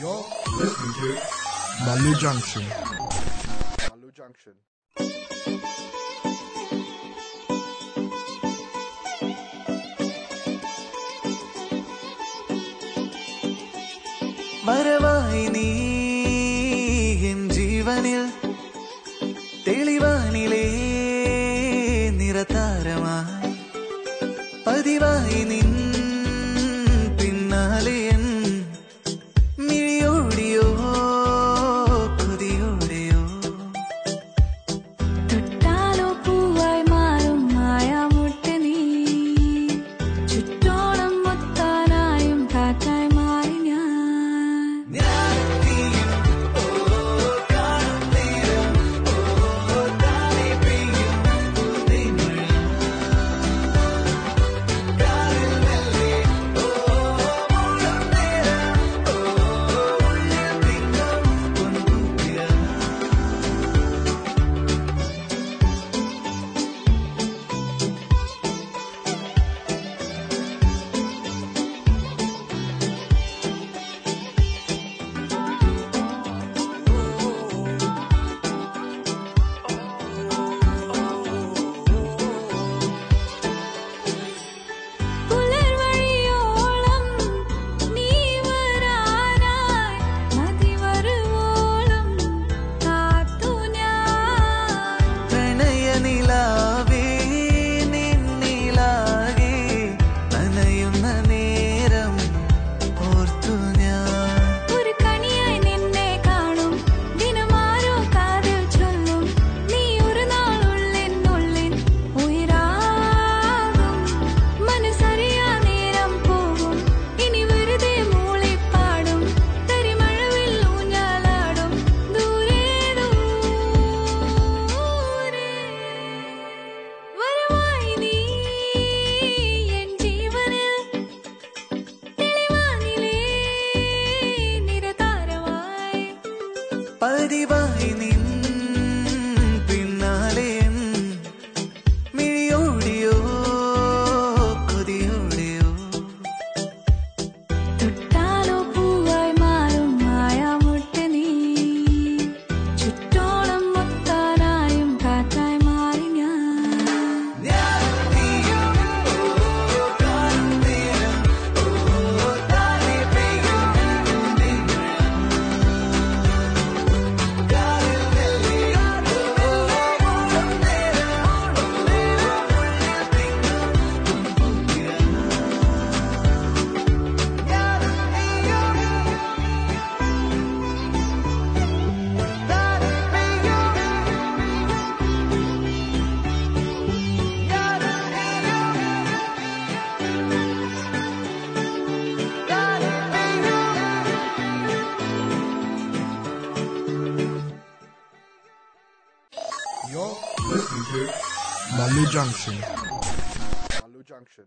You're listening to Malu Junction. Malu Junction. വരവായി നീ N ജീവനിൽ തെളിവാനിലേ നിറതാരമായി പതിവായി നിൻ Malu Junction. Malu Junction.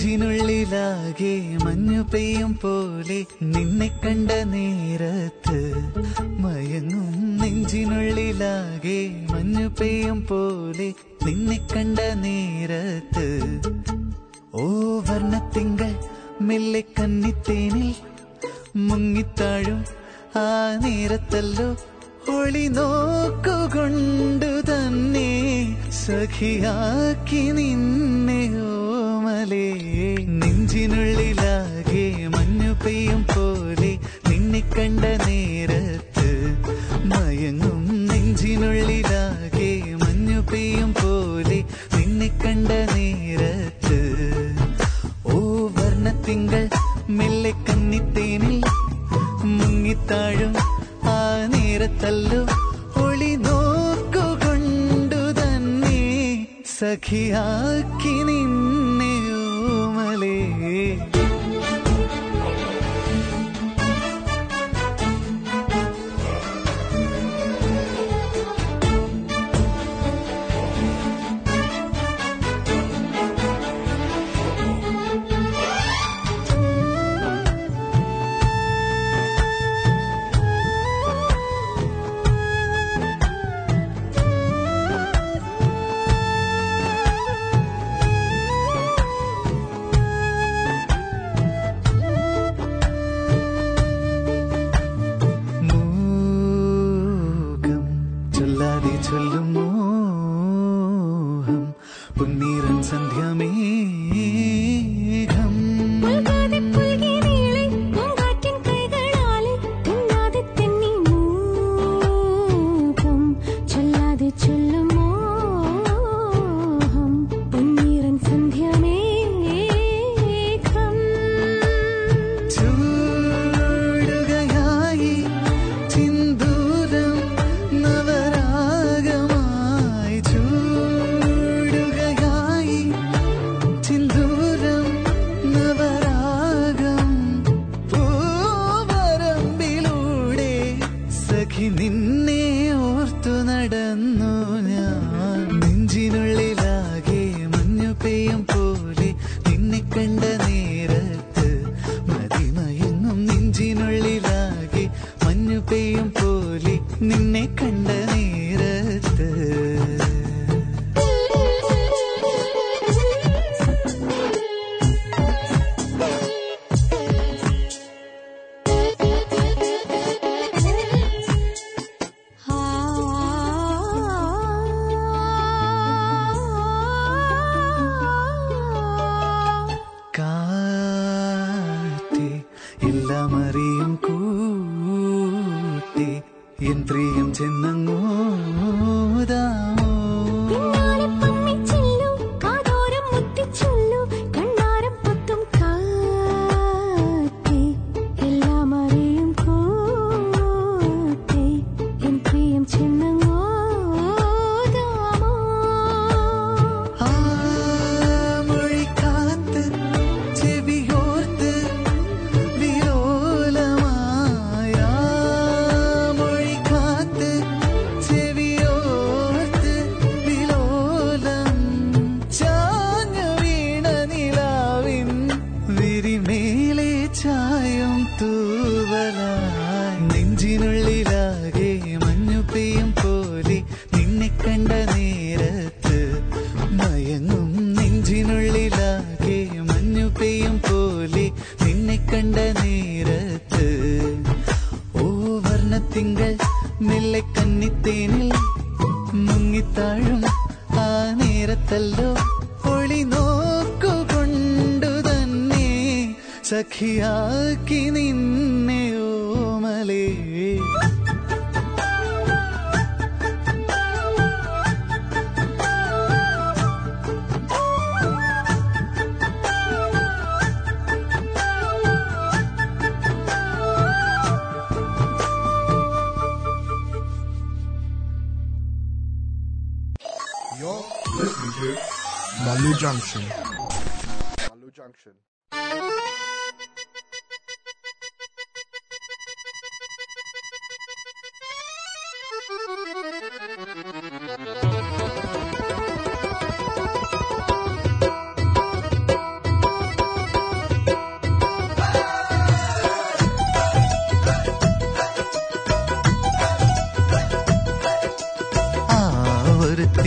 നെഞ്ചിനുള്ളിലാകെ മഞ്ഞു പെയ്യും പോലെ നിന്നെ കണ്ട നേരത്ത് മയങ്ങും നെഞ്ചിനുള്ളിലാകെ മഞ്ഞു പെയ്യും പോലെ നിന്നെ കണ്ട നേരത്ത് ഓ വർണത്തിങ്കൾ മെല്ലെ കന്നിത്തേനിൽ മുങ്ങിത്താഴും ആ നേരത്തല്ലോ ഒളി നോക്കുകൊണ്ടു തന്നെ സഖിയാക്കി നിന്നെ ഓമലേ. നെഞ്ചിനുള്ളിലാകെ മഞ്ഞു പെയ്യും പോലെ നിന്നെ കണ്ട നേരത്ത് മയങ്ങും നെഞ്ചിനുള്ളിലാകെ സഖിയാക്കി നിന്നെ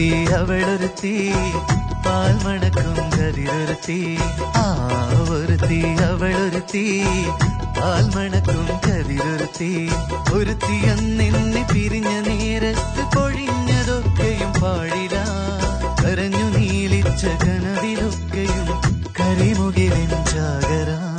ഒരുത്തി അവളൊരുത്തി. പാൽ മണക്കും കതിരൊരുത്തി. ആ ഒരുത്തി അവളൊരുത്തി. പാൽ മണക്കും കതിരൊരുത്തി. ഒരുത്തി നിന്നെ പിരിഞ്ഞ നേരത്ത് പൊഴിഞ്ഞതൊക്കെയും പാടില്ല കരഞ്ഞു നീലിച്ച കനവിലൊക്കെയും കരിമുകിലിൻ ജാഗരാ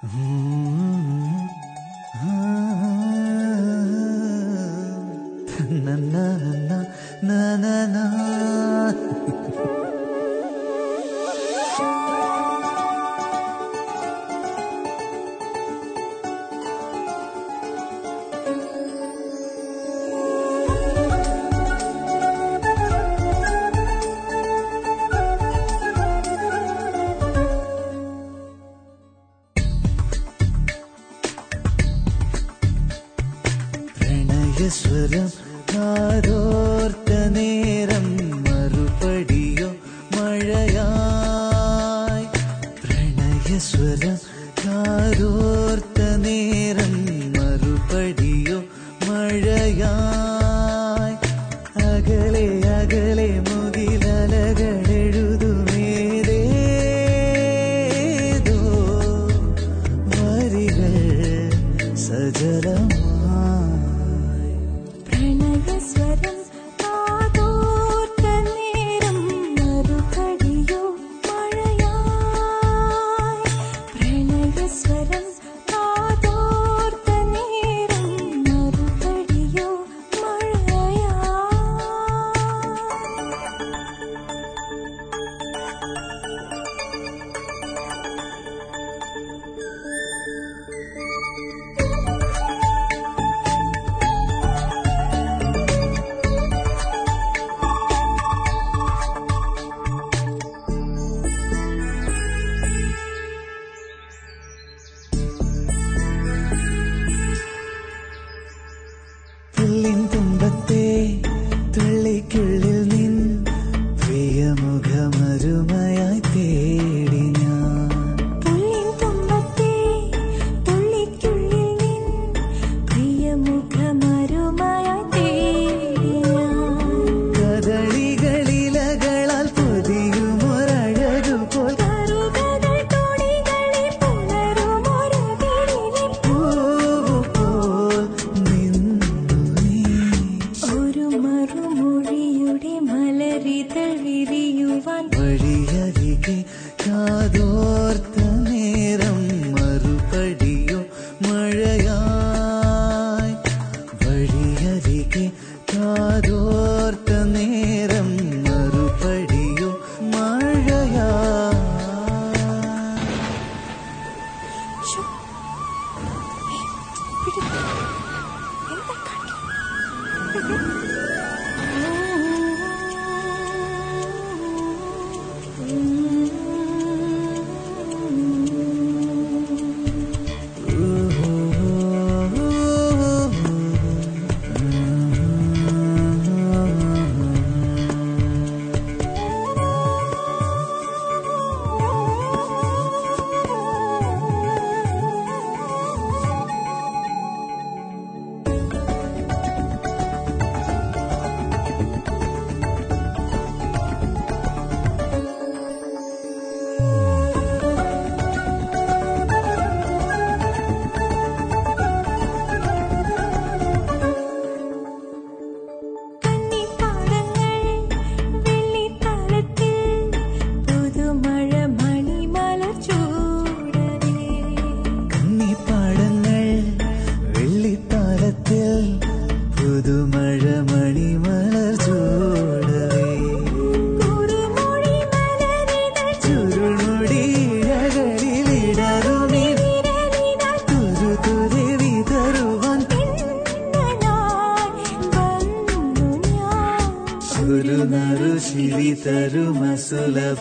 Hmm.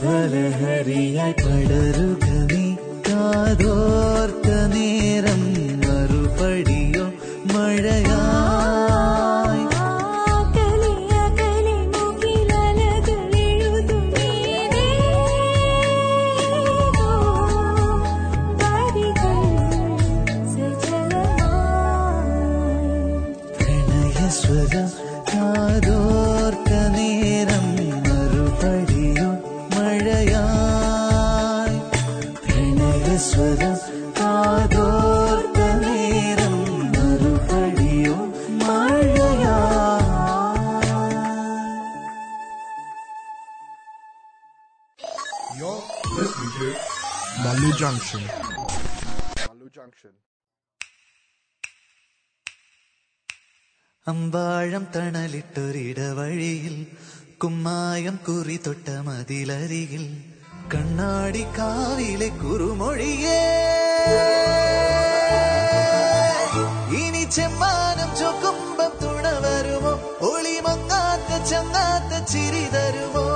बदल മായം കുറി തൊട്ട മതിലരികിൽ കണ്ണാടി കാവിലെ കുറുമൊഴിയേ. ഇനി ചെമ്മാനം ചൊക്കുമ്പം തുണ വരുമോ? ഒളി മങ്ങാത്ത ചങ്ങാത്ത ചിരി തരുമോ?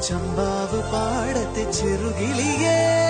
ചമ്പാവ് പാടത്തെ ചെറുകിളിയേ.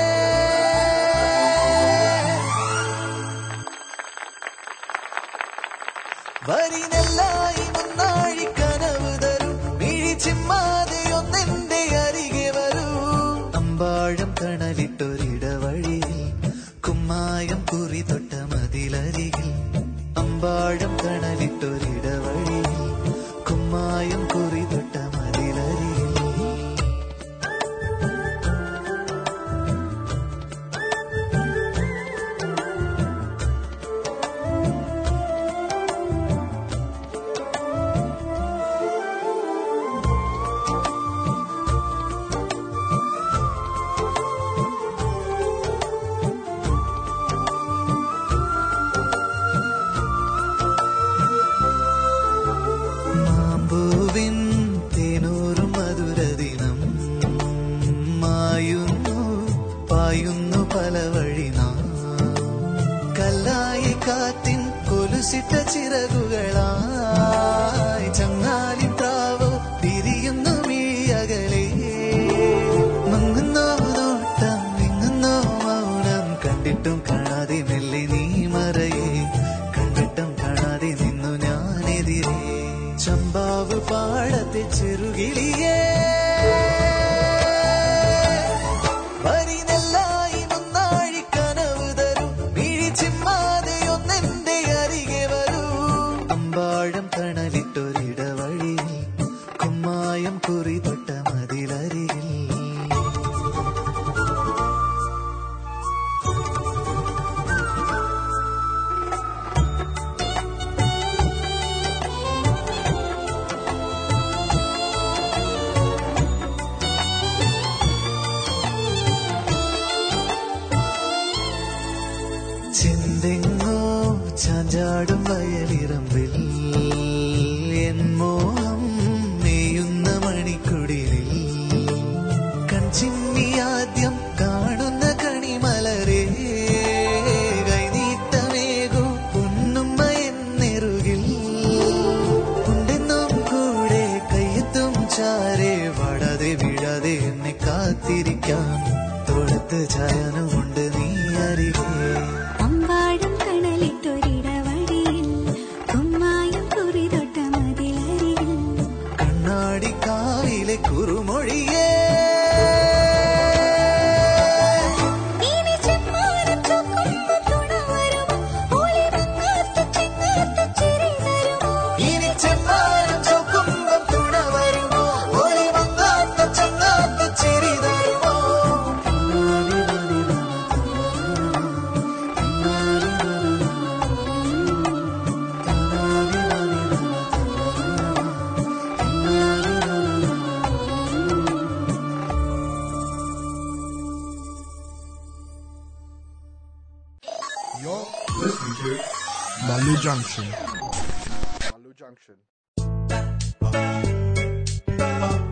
Oh.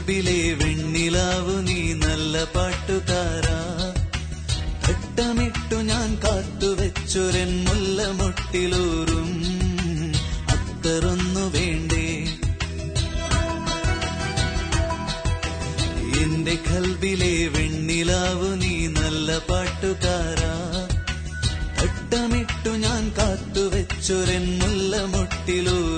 കൽബിലെ വെണ്ണിലാവ് നീ നല്ല പാട്ടുകാരാ. ഘട്ടമിട്ടു ഞാൻ കാത്തുവെച്ചൊരൻ മുല്ല മുട്ടിലൂറും അത്തറൊന്നു വേണ്ടേ? എന്റെ കൽബിലെ വെണ്ണിലാവ് നീ നല്ല പാട്ടുകാരാ. ഘട്ടമിട്ടു ഞാൻ കാത്തുവെച്ചൊരൻ മുല്ല മുട്ടിലൂറും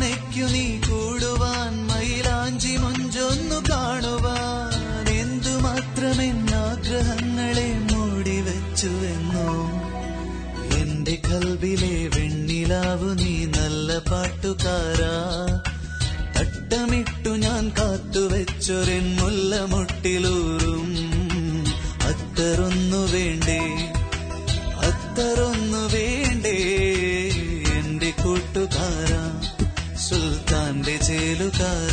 ആനയ്ക്കു നീ കൂടുവാൻ മൈലാഞ്ചി മുഞ്ചൊന്നു കാണുവാൻ എന്തുമാത്രമെന്നാഗ്രഹങ്ങളെ മൂടിവെച്ചുവെന്നോ? എന്റെ കൽവിലെ വെണ്ണിലാവു നീ നല്ല പാട്ടുകാരാ. തട്ടമിട്ടു ഞാൻ കാത്തുവെച്ചൊരെൻ മുല്ല മുട്ടിലൂ time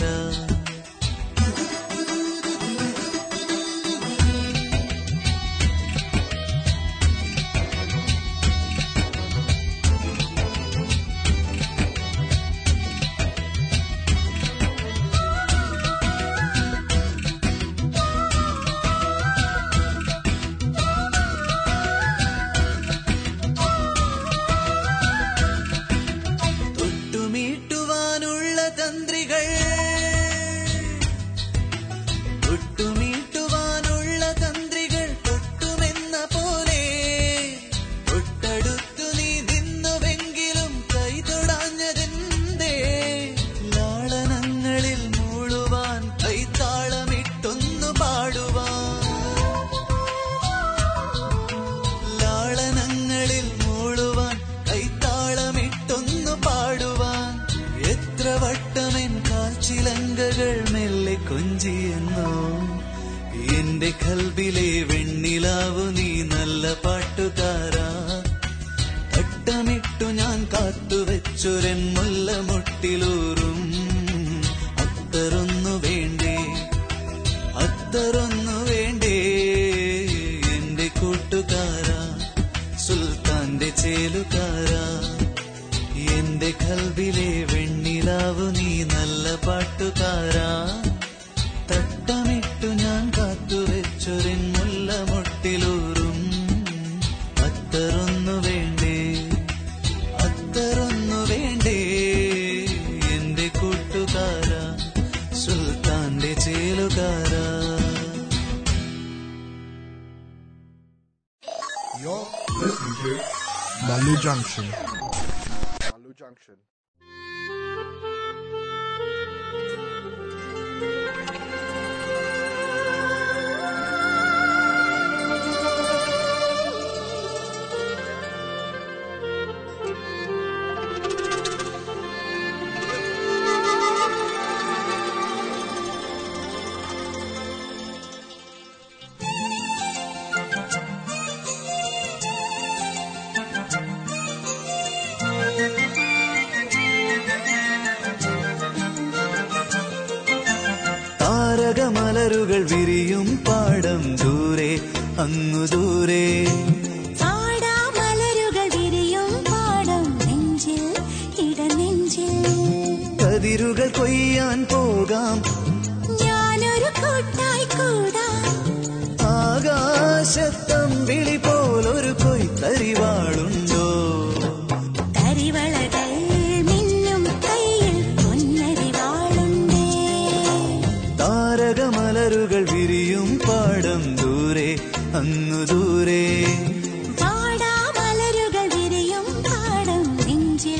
间，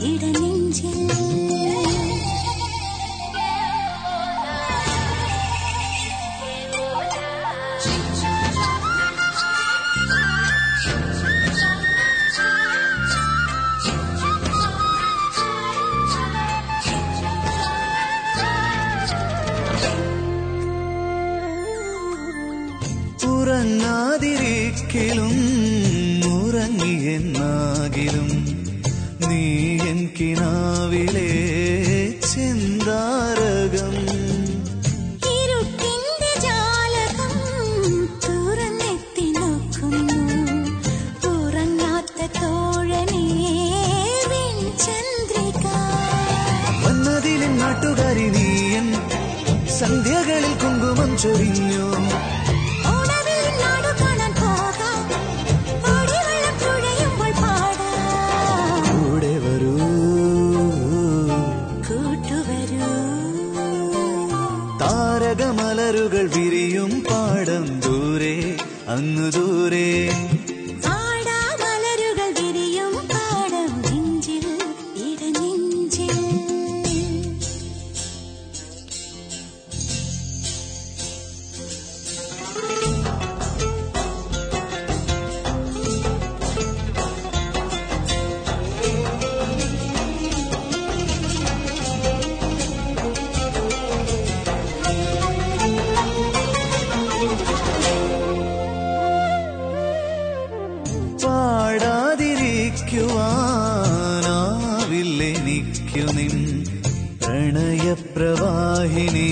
一段 मोहिनी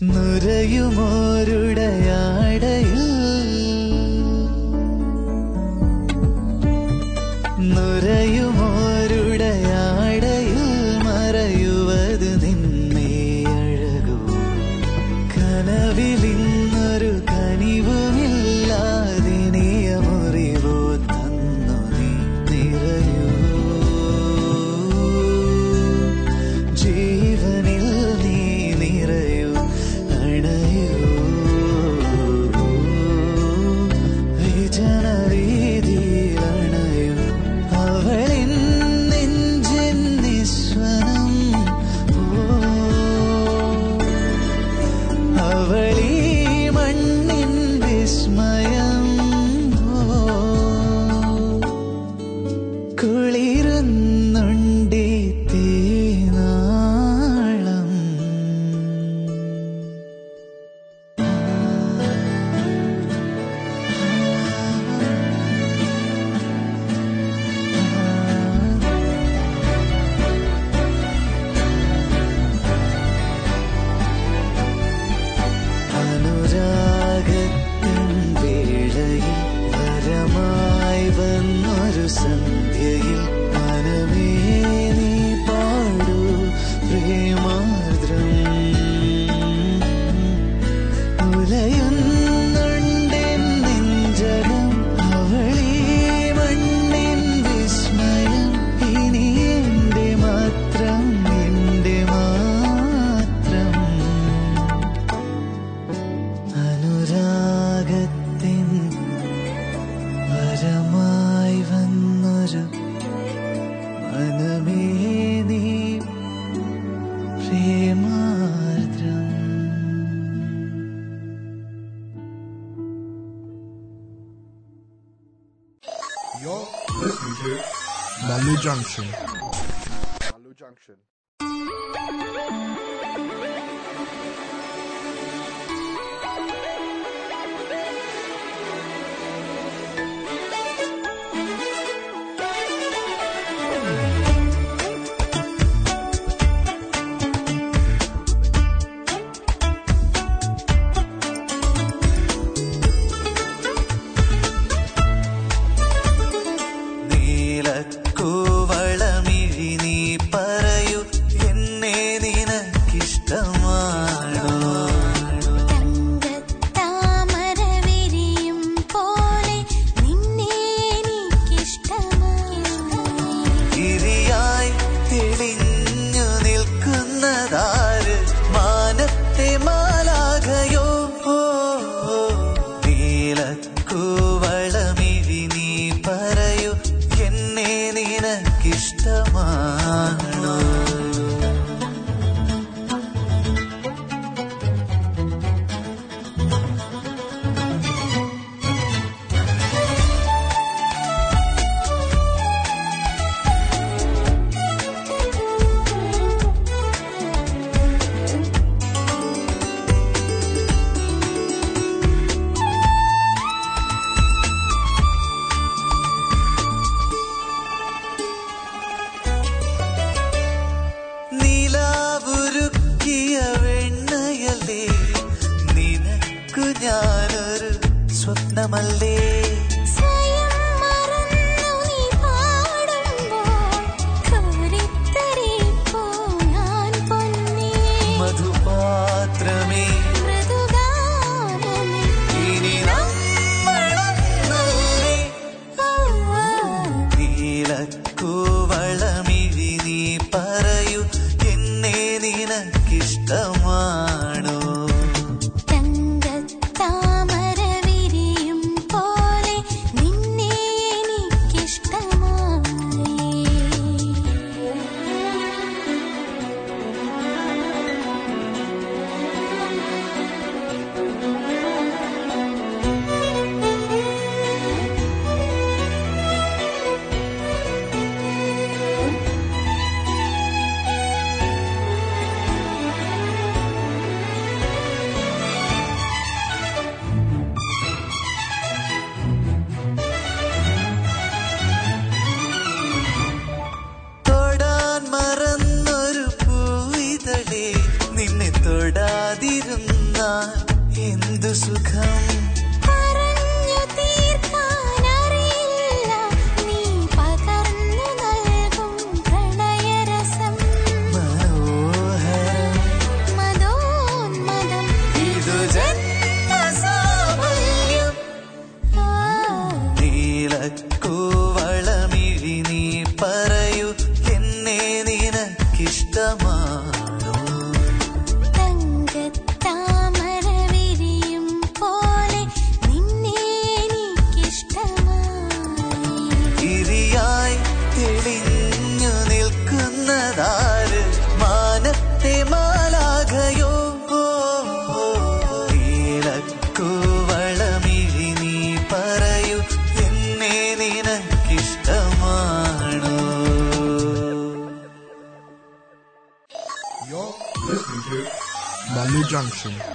നുരയുമോരുടയാടയിൽ Junction. மனமல்லே 放心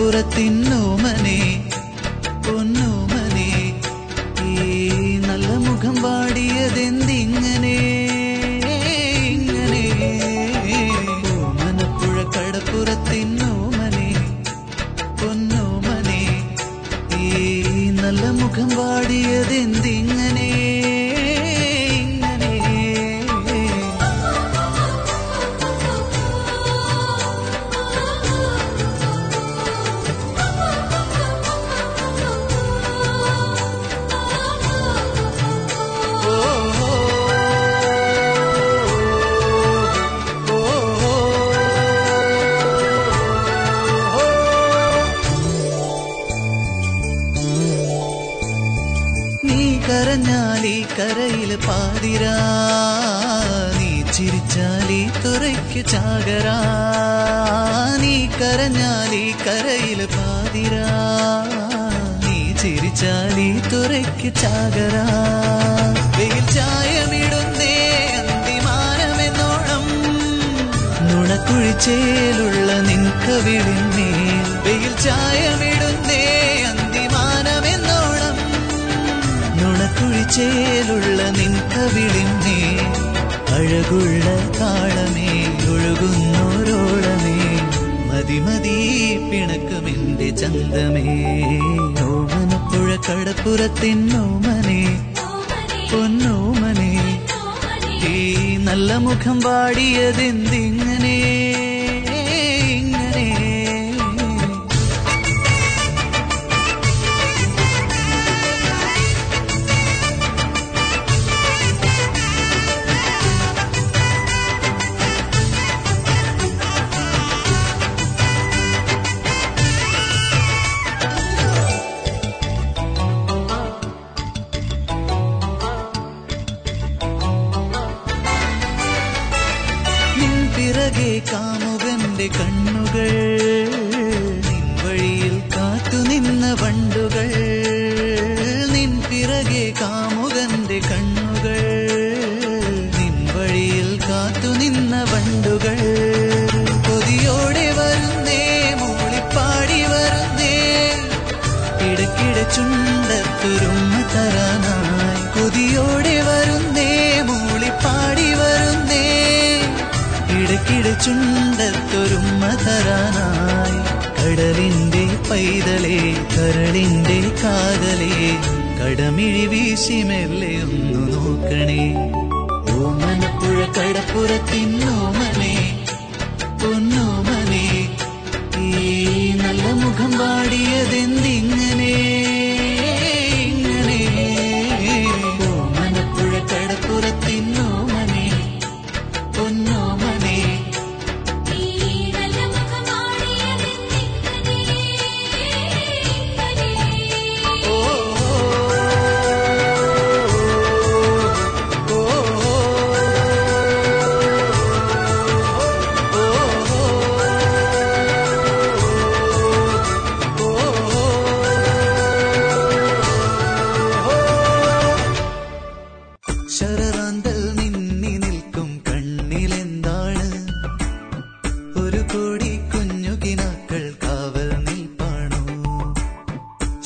കടപ്പുറത്തിന്നോമനെ പൊന്നോമനെ. ഈ നല്ല മുഖം പാടിയതെന്തിങ്ങനെ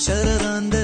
शरदांदर